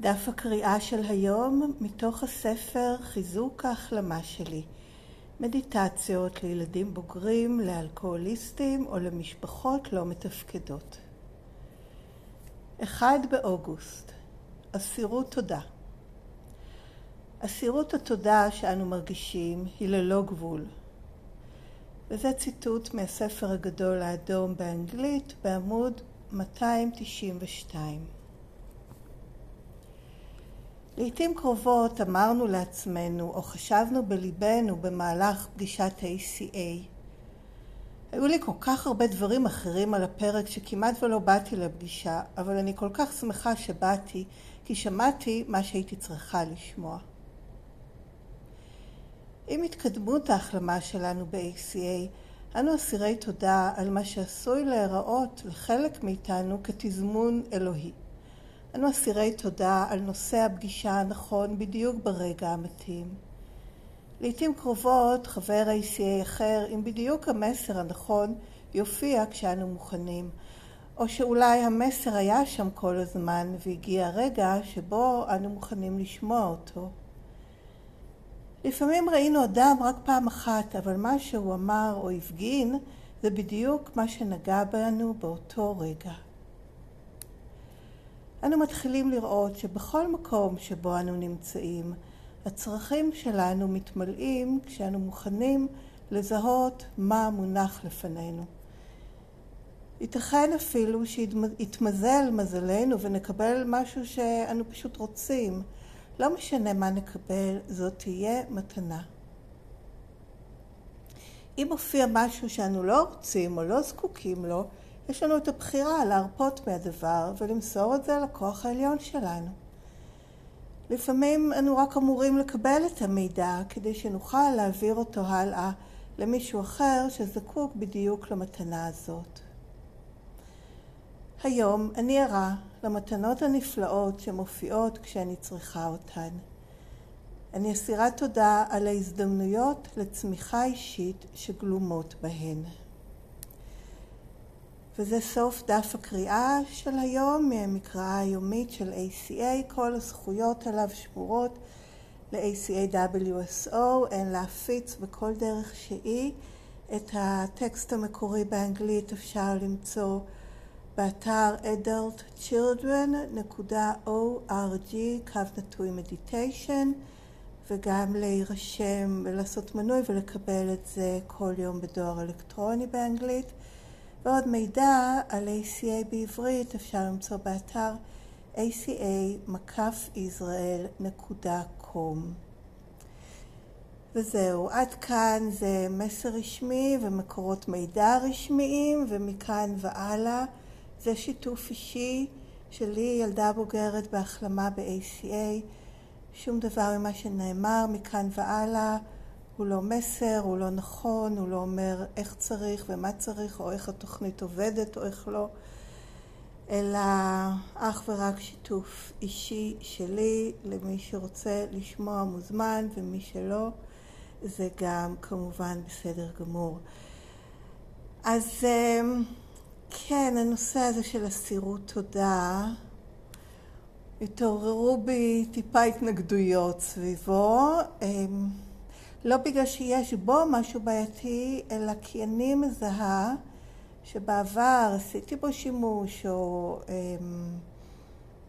דף הקריאה של היום מתוך הספר חיזוק ההחלמה שלי מדיטציות לילדים בוגרים, לאלכוהוליסטים או למשפחות לא מתפקדות. אחד באוגוסט, אסירות תודה. אסירות התודה שאנו מרגישים היא ללא גבול. וזה ציטוט מהספר הגדול האדום באנגלית בעמוד 292. לעתים קרובות אמרנו לעצמנו או חשבנו בליבנו במהלך פגישת ACA היו לי כל כך הרבה דברים אחרים על הפרק שכמעט ולא באתי לפגישה, אבל אני כל כך שמחה שבאתי, כי שמעתי מה שהייתי צריכה לשמוע. עם התקדמות ההחלמה שלנו ב-ACA, אנו אסירי תודה על מה שעשוי להיראות לחלק מאיתנו כתזמון אלוהי. אנו אסירי תודה על נושא הפגישה הנכון בדיוק ברגע המתאים. לעתים קרובות חבר ACA אחר עם בדיוק המסר הנכון יופיע כשאנו מוכנים, או שאולי המסר היה שם כל הזמן והגיע הרגע שבו אנו מוכנים לשמוע אותו. לפעמים ראינו אדם רק פעם אחת, אבל מה שהוא אמר או הפגין זה בדיוק מה שנגע בנו באותו רגע. אנו מתחילים לראות שבכל מקום שבו אנו נמצאים, הצרכים שלנו מתמלאים כשאנו מוכנים לזהות מה מונח לפנינו. ייתכן אפילו שיתמזל מזלנו ונקבל משהו שאנו פשוט רוצים. לא משנה מה נקבל, זאת תהיה מתנה. אם מופיע משהו שאנו לא רוצים או לא זקוקים לו, יש לנו את הבחירה להרפות מהדבר ולמסור את זה לכוח העליון שלנו. לפעמים אנו רק אמורים לקבל את המידע כדי שנוכל להעביר אותו הלאה למישהו אחר שזקוק בדיוק למתנה הזאת. היום אני ערה למתנות הנפלאות שמופיעות כשאני צריכה אותן. אני אסירה תודה על ההזדמנויות לצמיחה אישית שגלומות בהן. וזה סוף דף הקריאה של היום מהמקראה היומית של ACA, כל הזכויות עליו שמורות ל-ACA WSO, אין להפיץ בכל דרך שהיא. את הטקסט המקורי באנגלית אפשר למצוא באתר adultchildren.org, קו נטוי מדיטיישן, וגם להירשם ולעשות מנוי ולקבל את זה כל יום בדואר אלקטרוני באנגלית. ועוד מידע על ACA בעברית אפשר למצוא באתר aca-israel.com וזהו, עד כאן זה מסר רשמי ומקורות מידע רשמיים ומכאן והלאה זה שיתוף אישי שלי, ילדה בוגרת בהחלמה ב-ACA. שום דבר ממה שנאמר מכאן והלאה הוא לא מסר, הוא לא נכון, הוא לא אומר איך צריך ומה צריך, או איך התוכנית עובדת או איך לא, אלא אך ורק שיתוף אישי שלי למי שרוצה לשמוע מוזמן, ומי שלא, זה גם כמובן בסדר גמור. אז אמ, כן, הנושא הזה של אסירות תודה, התעוררו בי טיפה התנגדויות סביבו. לא בגלל שיש בו משהו בעייתי, אלא כי אני מזהה שבעבר עשיתי בו שימוש, או אמ,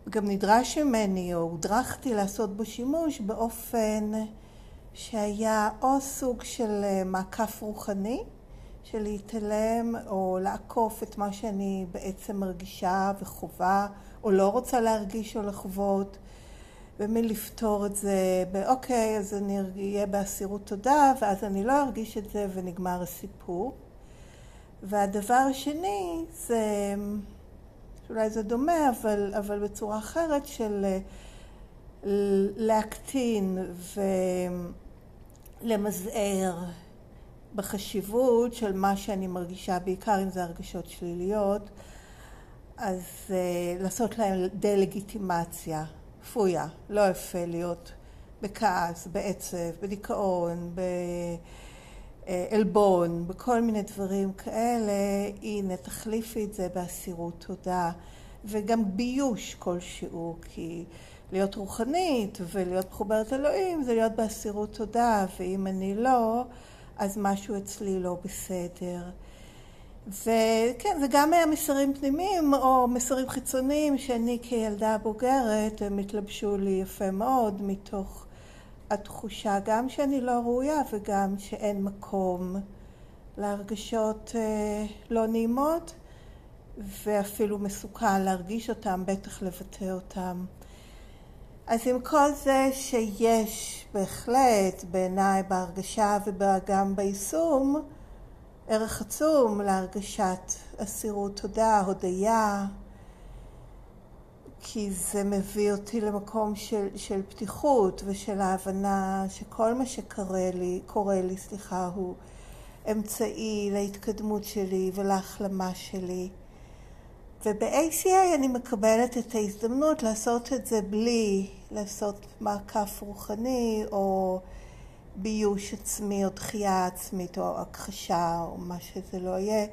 גם נדרש ממני, או הודרכתי לעשות בו שימוש באופן שהיה או סוג של אה, מעקף רוחני, של להתעלם או לעקוף את מה שאני בעצם מרגישה וחווה, או לא רוצה להרגיש או לחוות. ומלפתור את זה באוקיי, אז אני אהיה באסירות תודה, ואז אני לא ארגיש את זה ונגמר הסיפור. והדבר השני זה, אולי זה דומה, אבל, אבל בצורה אחרת של להקטין ולמזער בחשיבות של מה שאני מרגישה, בעיקר אם זה הרגשות שליליות, אז uh, לעשות להם דה-לגיטימציה. כפויה, לא יפה להיות בכעס, בעצב, בדיכאון, בעלבון, בכל מיני דברים כאלה, הנה תחליפי את זה באסירות תודה וגם ביוש כלשהו, כי להיות רוחנית ולהיות מחוברת אלוהים זה להיות באסירות תודה, ואם אני לא, אז משהו אצלי לא בסדר. וכן, זה גם היה מסרים פנימיים או מסרים חיצוניים שאני כילדה בוגרת, הם התלבשו לי יפה מאוד מתוך התחושה גם שאני לא ראויה וגם שאין מקום להרגשות אה, לא נעימות ואפילו מסוכן להרגיש אותם, בטח לבטא אותם. אז עם כל זה שיש בהחלט בעיניי בהרגשה וגם ביישום ערך עצום להרגשת אסירות תודה, הודיה, כי זה מביא אותי למקום של, של פתיחות ושל ההבנה שכל מה שקורה לי, קורה לי, סליחה, הוא אמצעי להתקדמות שלי ולהחלמה שלי. וב-ACA אני מקבלת את ההזדמנות לעשות את זה בלי לעשות מעקף רוחני או ביוש עצמי או דחייה עצמית או הכחשה או מה שזה לא יהיה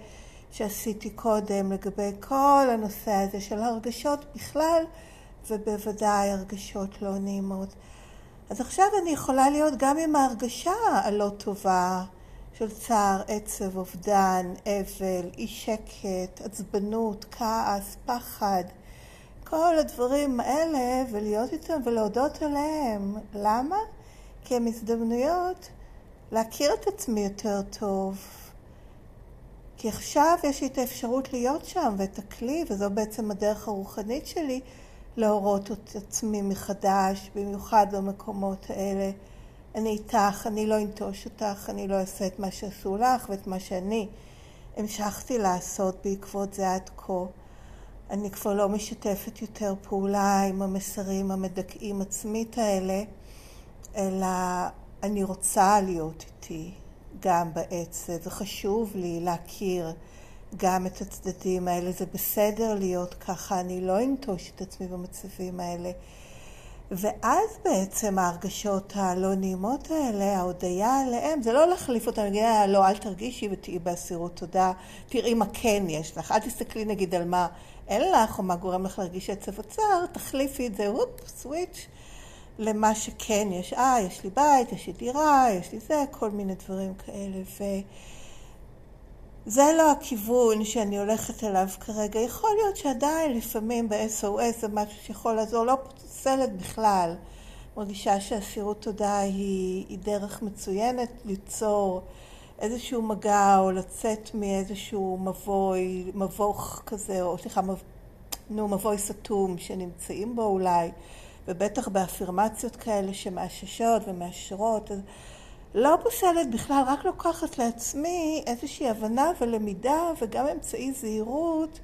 שעשיתי קודם לגבי כל הנושא הזה של הרגשות בכלל ובוודאי הרגשות לא נעימות. אז עכשיו אני יכולה להיות גם עם ההרגשה הלא טובה של צער, עצב, אובדן, אבל, אי שקט, עצבנות, כעס, פחד, כל הדברים האלה ולהיות איתם ולהודות עליהם. למה? כי הם הזדמנויות להכיר את עצמי יותר טוב. כי עכשיו יש לי את האפשרות להיות שם ואת הכלי, וזו בעצם הדרך הרוחנית שלי להורות את עצמי מחדש, במיוחד במקומות האלה. אני איתך, אני לא אנטוש אותך, אני לא אעשה את מה שעשו לך ואת מה שאני המשכתי לעשות בעקבות זה עד כה. אני כבר לא משתפת יותר פעולה עם המסרים המדכאים עצמית האלה, אלא אני רוצה להיות איתי גם בעצב, וחשוב לי להכיר גם את הצדדים האלה. זה בסדר להיות ככה, אני לא אנטוש את עצמי במצבים האלה. ואז בעצם ההרגשות הלא נעימות האלה, ההודיה עליהם, זה לא להחליף אותם, להגיד, אה, לא, אל תרגישי ותהיי באסירות תודה, תראי מה כן יש לך, אל תסתכלי נגיד על מה אין לך, או מה גורם לך להרגיש עצב צער, תחליפי את זה, הופ, סוויץ', למה שכן יש. אה, יש לי בית, יש לי דירה, יש לי זה, כל מיני דברים כאלה. ו... זה לא הכיוון שאני הולכת אליו כרגע. יכול להיות שעדיין לפעמים ב-SOS זה משהו שיכול לעזור, לא פוסלת בכלל. מרגישה שאסירות תודה היא, היא דרך מצוינת ליצור איזשהו מגע או לצאת מאיזשהו מבוי, מבוך כזה, או סליחה, מב... נו, מבוי סתום שנמצאים בו אולי, ובטח באפירמציות כאלה שמאששות ומאשרות. אז לא פוסלת בכלל, רק לוקחת לעצמי איזושהי הבנה ולמידה וגם אמצעי זהירות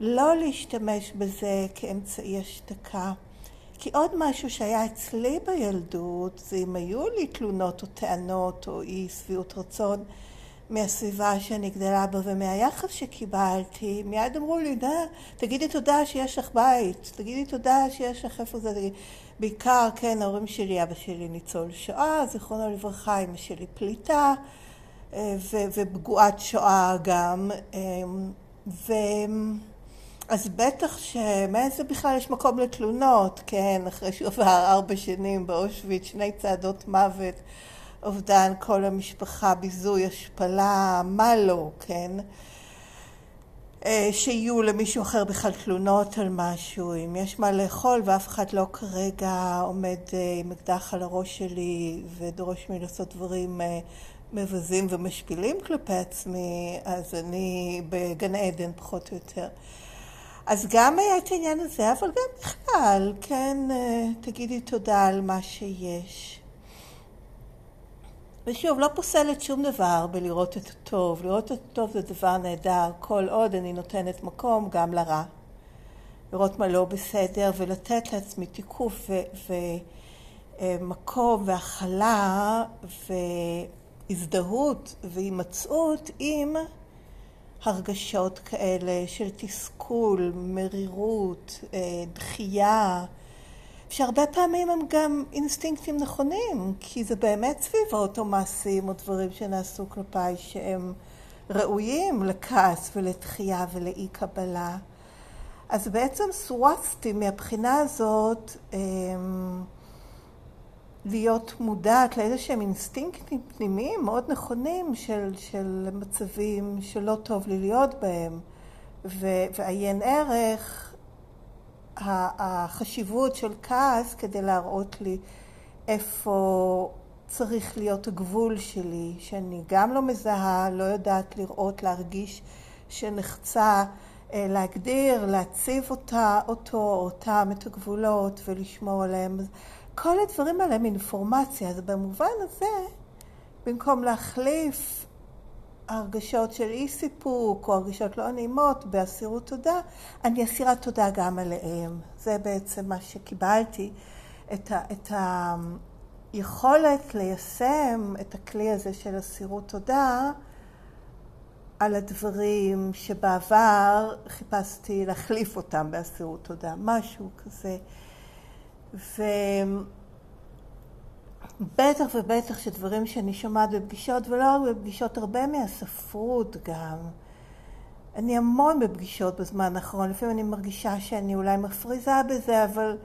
לא להשתמש בזה כאמצעי השתקה. כי עוד משהו שהיה אצלי בילדות, זה אם היו לי תלונות או טענות או אי שביעות רצון מהסביבה שאני גדלה בה ומהיחס שקיבלתי, מיד אמרו לי, דה, תגידי תודה שיש לך בית, תגידי תודה שיש לך איפה זה, בעיקר, כן, ההורים שלי, אבא שלי ניצול שואה, זיכרונו לברכה, אמא שלי פליטה אה, ופגועת שואה גם, אה, ו... אז בטח שמאיזה בכלל יש מקום לתלונות, כן, אחרי שהוא עבר ארבע שנים באושוויץ, שני צעדות מוות, אובדן כל המשפחה, ביזוי, השפלה, מה לא, כן? אה, שיהיו למישהו אחר בכלל תלונות על משהו, אם יש מה לאכול ואף אחד לא כרגע עומד אה, עם אקדח על הראש שלי ודורש ממני לעשות דברים אה, מבזים ומשפילים כלפי עצמי, אז אני בגן עדן פחות או יותר. אז גם היה את העניין הזה, אבל גם בכלל, כן, תגידי תודה על מה שיש. ושוב, לא פוסלת שום דבר בלראות את הטוב. לראות את הטוב זה דבר נהדר, כל עוד אני נותנת מקום גם לרע. לראות מה לא בסדר ולתת לעצמי תיקוף ומקום והכלה והזדהות והימצאות עם הרגשות כאלה של תסכול, מרירות, אה, דחייה, שהרבה פעמים הם גם אינסטינקטים נכונים, כי זה באמת סביב האוטומסים או דברים שנעשו כלפיי שהם ראויים לכעס ולתחייה ולאי קבלה. אז בעצם סורצתי מהבחינה הזאת אמ, להיות מודעת לאיזה שהם אינסטינקטים פנימיים מאוד נכונים של, של מצבים שלא טוב לי להיות בהם, ועיין ערך החשיבות של כעס כדי להראות לי איפה צריך להיות הגבול שלי, שאני גם לא מזהה, לא יודעת לראות, להרגיש שנחצה, אה, להגדיר, להציב אותה, אותו, אותם, את הגבולות ולשמור עליהם. כל הדברים האלה הם אינפורמציה, אז במובן הזה, במקום להחליף הרגשות של אי סיפוק או הרגשות לא נעימות באסירות תודה, אני אסירת תודה גם עליהם. זה בעצם מה שקיבלתי, את, ה, את היכולת ליישם את הכלי הזה של אסירות תודה על הדברים שבעבר חיפשתי להחליף אותם באסירות תודה, משהו כזה. ובטח ובטח שדברים שאני שומעת בפגישות, ולא רק בפגישות, הרבה מהספרות גם. אני המון בפגישות בזמן האחרון, לפעמים אני מרגישה שאני אולי מפריזה בזה, אבל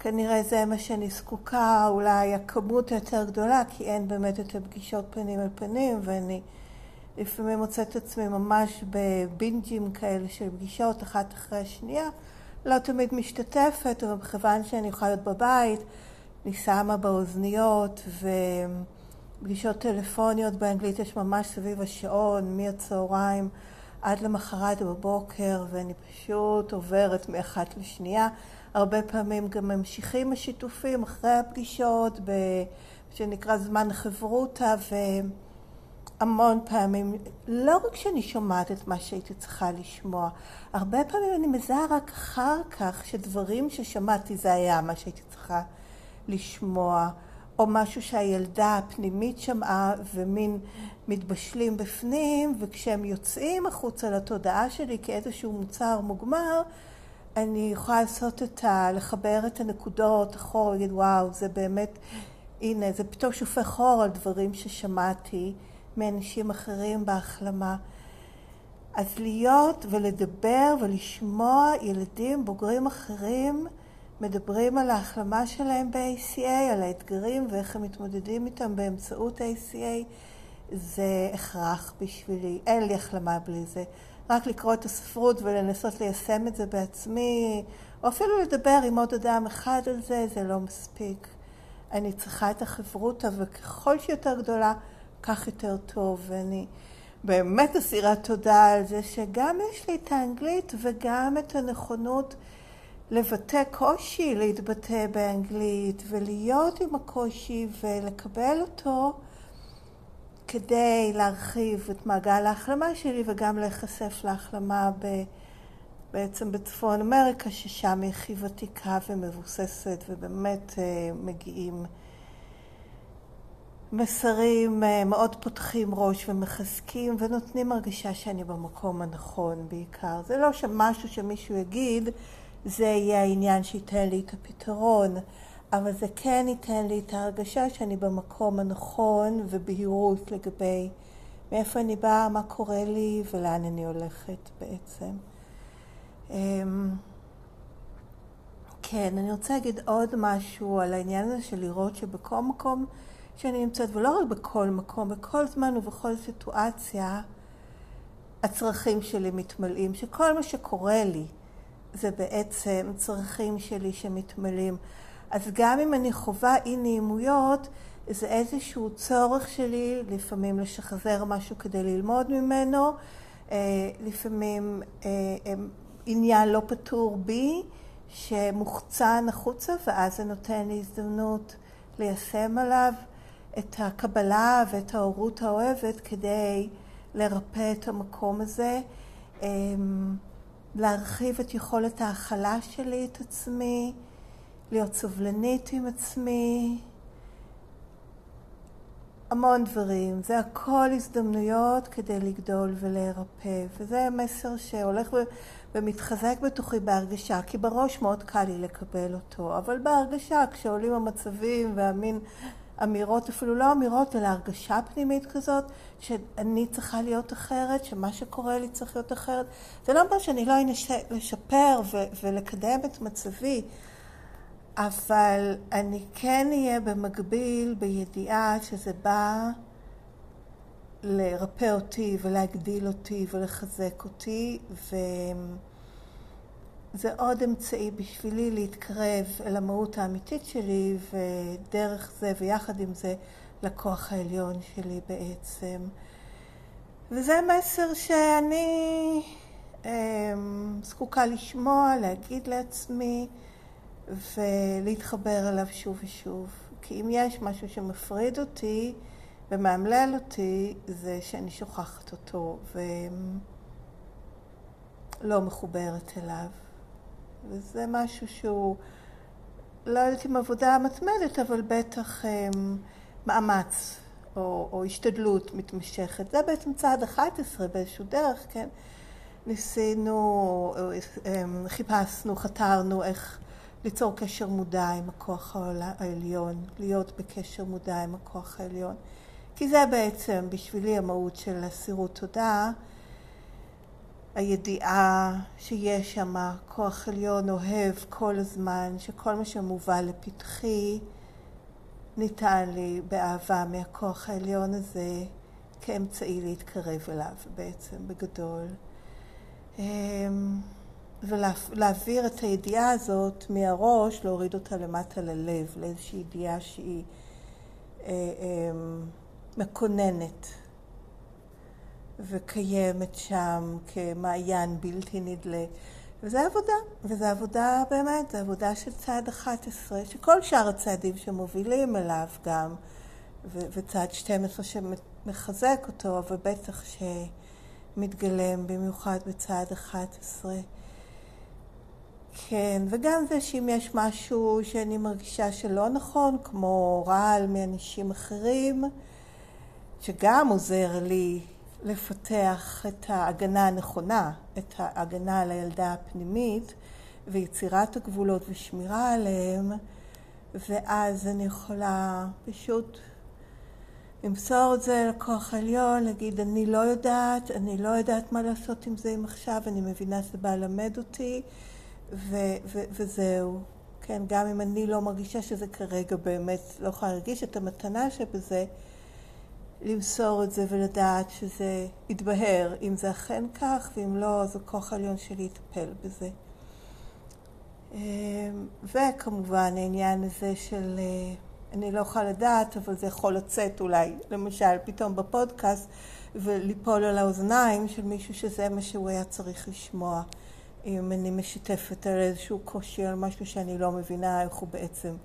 כנראה זה מה שאני זקוקה, אולי הכמות היותר גדולה, כי אין באמת את הפגישות פנים אל פנים, ואני לפעמים מוצאת את עצמי ממש בבינג'ים כאלה של פגישות אחת אחרי השנייה. לא תמיד משתתפת, אבל מכיוון שאני יכולה להיות בבית, אני שמה באוזניות ופגישות טלפוניות באנגלית יש ממש סביב השעון, מהצהריים עד למחרת בבוקר, ואני פשוט עוברת מאחת לשנייה. הרבה פעמים גם ממשיכים השיתופים אחרי הפגישות, שנקרא זמן חברותא, והמון פעמים, לא רק שאני שומעת את מה שהייתי צריכה לשמוע, הרבה פעמים אני מזהה רק אחר כך שדברים ששמעתי זה היה מה שהייתי צריכה לשמוע, או משהו שהילדה הפנימית שמעה ומין מתבשלים בפנים, וכשהם יוצאים החוצה לתודעה שלי כאיזשהו מוצר מוגמר, אני יכולה לעשות את ה... לחבר את הנקודות אחורה, להגיד וואו, זה באמת, הנה, זה פתאום שופך אור על דברים ששמעתי מאנשים אחרים בהחלמה. אז להיות ולדבר ולשמוע ילדים בוגרים אחרים מדברים על ההחלמה שלהם ב-ACA, על האתגרים ואיך הם מתמודדים איתם באמצעות ACA, זה הכרח בשבילי. אין לי החלמה בלי זה. רק לקרוא את הספרות ולנסות ליישם את זה בעצמי, או אפילו לדבר עם עוד אדם אחד על זה, זה לא מספיק. אני צריכה את החברותא, וככל שהיא יותר גדולה, כך יותר טוב. ואני באמת אסירת תודה על זה שגם יש לי את האנגלית וגם את הנכונות לבטא קושי, להתבטא באנגלית, ולהיות עם הקושי ולקבל אותו. כדי להרחיב את מעגל ההחלמה שלי וגם להיחשף להחלמה ב, בעצם בצפון אמריקה, ששם היא הכי ותיקה ומבוססת ובאמת uh, מגיעים מסרים uh, מאוד פותחים ראש ומחזקים ונותנים הרגשה שאני במקום הנכון בעיקר. זה לא שמשהו שמישהו יגיד, זה יהיה העניין שייתן לי את הפתרון. אבל זה כן ייתן לי את ההרגשה שאני במקום הנכון ובהירות לגבי מאיפה אני באה, מה קורה לי ולאן אני הולכת בעצם. אמ, כן, אני רוצה להגיד עוד משהו על העניין הזה של לראות שבכל מקום שאני נמצאת, ולא רק בכל מקום, בכל זמן ובכל סיטואציה, הצרכים שלי מתמלאים, שכל מה שקורה לי זה בעצם צרכים שלי שמתמלאים. אז גם אם אני חווה אי נעימויות, זה איזשהו צורך שלי, לפעמים לשחזר משהו כדי ללמוד ממנו, אה, לפעמים אה, עניין לא פתור בי, שמוחצן החוצה, ואז זה נותן לי הזדמנות ליישם עליו את הקבלה ואת ההורות האוהבת כדי לרפא את המקום הזה, להרחיב את יכולת ההכלה שלי את עצמי. להיות סובלנית עם עצמי, המון דברים. זה הכל הזדמנויות כדי לגדול ולהירפא. וזה מסר שהולך ומתחזק בתוכי בהרגשה, כי בראש מאוד קל לי לקבל אותו, אבל בהרגשה, כשעולים המצבים והמין אמירות, אפילו לא אמירות, אלא הרגשה פנימית כזאת, שאני צריכה להיות אחרת, שמה שקורה לי צריך להיות אחרת. זה לא אומר שאני לא אנסה לשפר ו- ולקדם את מצבי, אבל אני כן אהיה במקביל בידיעה שזה בא לרפא אותי ולהגדיל אותי ולחזק אותי, וזה עוד אמצעי בשבילי להתקרב אל המהות האמיתית שלי, ודרך זה ויחד עם זה לכוח העליון שלי בעצם. וזה מסר שאני אה, זקוקה לשמוע, להגיד לעצמי ולהתחבר אליו שוב ושוב. כי אם יש משהו שמפריד אותי, ומאמלל אותי זה שאני שוכחת אותו ולא מחוברת אליו. וזה משהו שהוא, לא יודעת אם עבודה מתמדת, אבל בטח um, מאמץ או, או השתדלות מתמשכת. זה בעצם צעד 11 באיזשהו דרך, כן? ניסינו, um, חיפשנו, חתרנו איך ליצור קשר מודע עם הכוח העליון, להיות בקשר מודע עם הכוח העליון. כי זה בעצם בשבילי המהות של אסירות תודה, הידיעה שיש שם כוח עליון אוהב כל הזמן, שכל מה שמובא לפתחי ניתן לי באהבה מהכוח העליון הזה כאמצעי להתקרב אליו בעצם, בגדול. אמ, ולהעביר את הידיעה הזאת מהראש, להוריד אותה למטה ללב, לאיזושהי ידיעה שהיא אה, אמ, מקוננת וקיימת שם כמעיין בלתי נדלה. וזה עבודה, וזו עבודה באמת, זו עבודה של צעד 11, שכל שאר הצעדים שמובילים אליו גם, ו- וצעד 12 שמחזק אותו, אבל בטח שמתגלם במיוחד בצעד 11. כן, וגם זה שאם יש משהו שאני מרגישה שלא נכון, כמו רעל מאנשים אחרים, שגם עוזר לי לפתח את ההגנה הנכונה, את ההגנה על הילדה הפנימית ויצירת הגבולות ושמירה עליהם, ואז אני יכולה פשוט למסור את זה לכוח העליון, להגיד אני לא יודעת, אני לא יודעת מה לעשות עם זה עם עכשיו, אני מבינה שזה בא ללמד אותי, ו- ו- וזהו. כן, גם אם אני לא מרגישה שזה כרגע באמת, לא יכולה להרגיש את המתנה שבזה, למסור את זה ולדעת שזה יתבהר, אם זה אכן כך, ואם לא, אז הכוח העליון שלי יטפל בזה. אמ, וכמובן העניין הזה של, אה, אני לא יכולה לדעת, אבל זה יכול לצאת אולי, למשל, פתאום בפודקאסט, וליפול על האוזניים של מישהו שזה מה שהוא היה צריך לשמוע. אם אני משתפת על איזשהו קושי, על משהו שאני לא מבינה איך הוא בעצם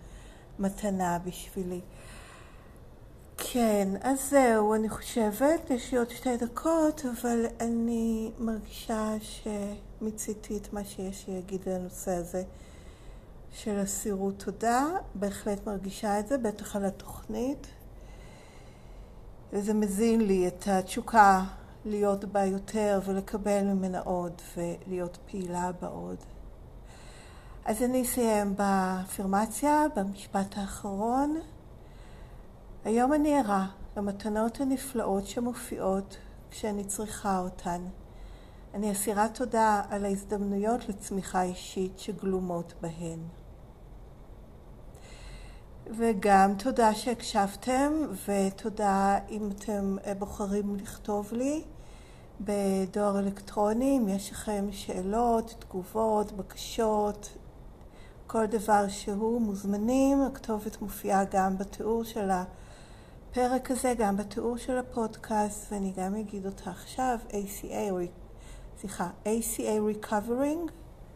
מתנה בשבילי. כן, אז זהו, אני חושבת, יש לי עוד שתי דקות, אבל אני מרגישה שמיציתי את מה שיש לי להגיד על הנושא הזה של אסירות תודה. בהחלט מרגישה את זה, בטח על התוכנית. וזה מזין לי את התשוקה להיות בה יותר ולקבל ממנה עוד ולהיות פעילה בה עוד. אז אני אסיים באפירמציה, במשפט האחרון. היום אני ערה למתנות הנפלאות שמופיעות כשאני צריכה אותן. אני אסירה תודה על ההזדמנויות לצמיחה אישית שגלומות בהן. וגם תודה שהקשבתם, ותודה אם אתם בוחרים לכתוב לי בדואר אלקטרוני, אם יש לכם שאלות, תגובות, בקשות, כל דבר שהוא, מוזמנים. הכתובת מופיעה גם בתיאור של ה... הפרק הזה גם בתיאור של הפודקאסט, ואני גם אגיד אותה עכשיו, ACA, סליחה, ACA Recovering,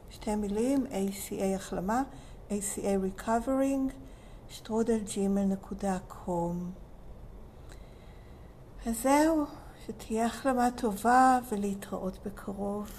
שתי מילים, ACA החלמה, ACA Recovering, שטרודלג'ימל.קום. אז זהו, שתהיה החלמה טובה ולהתראות בקרוב.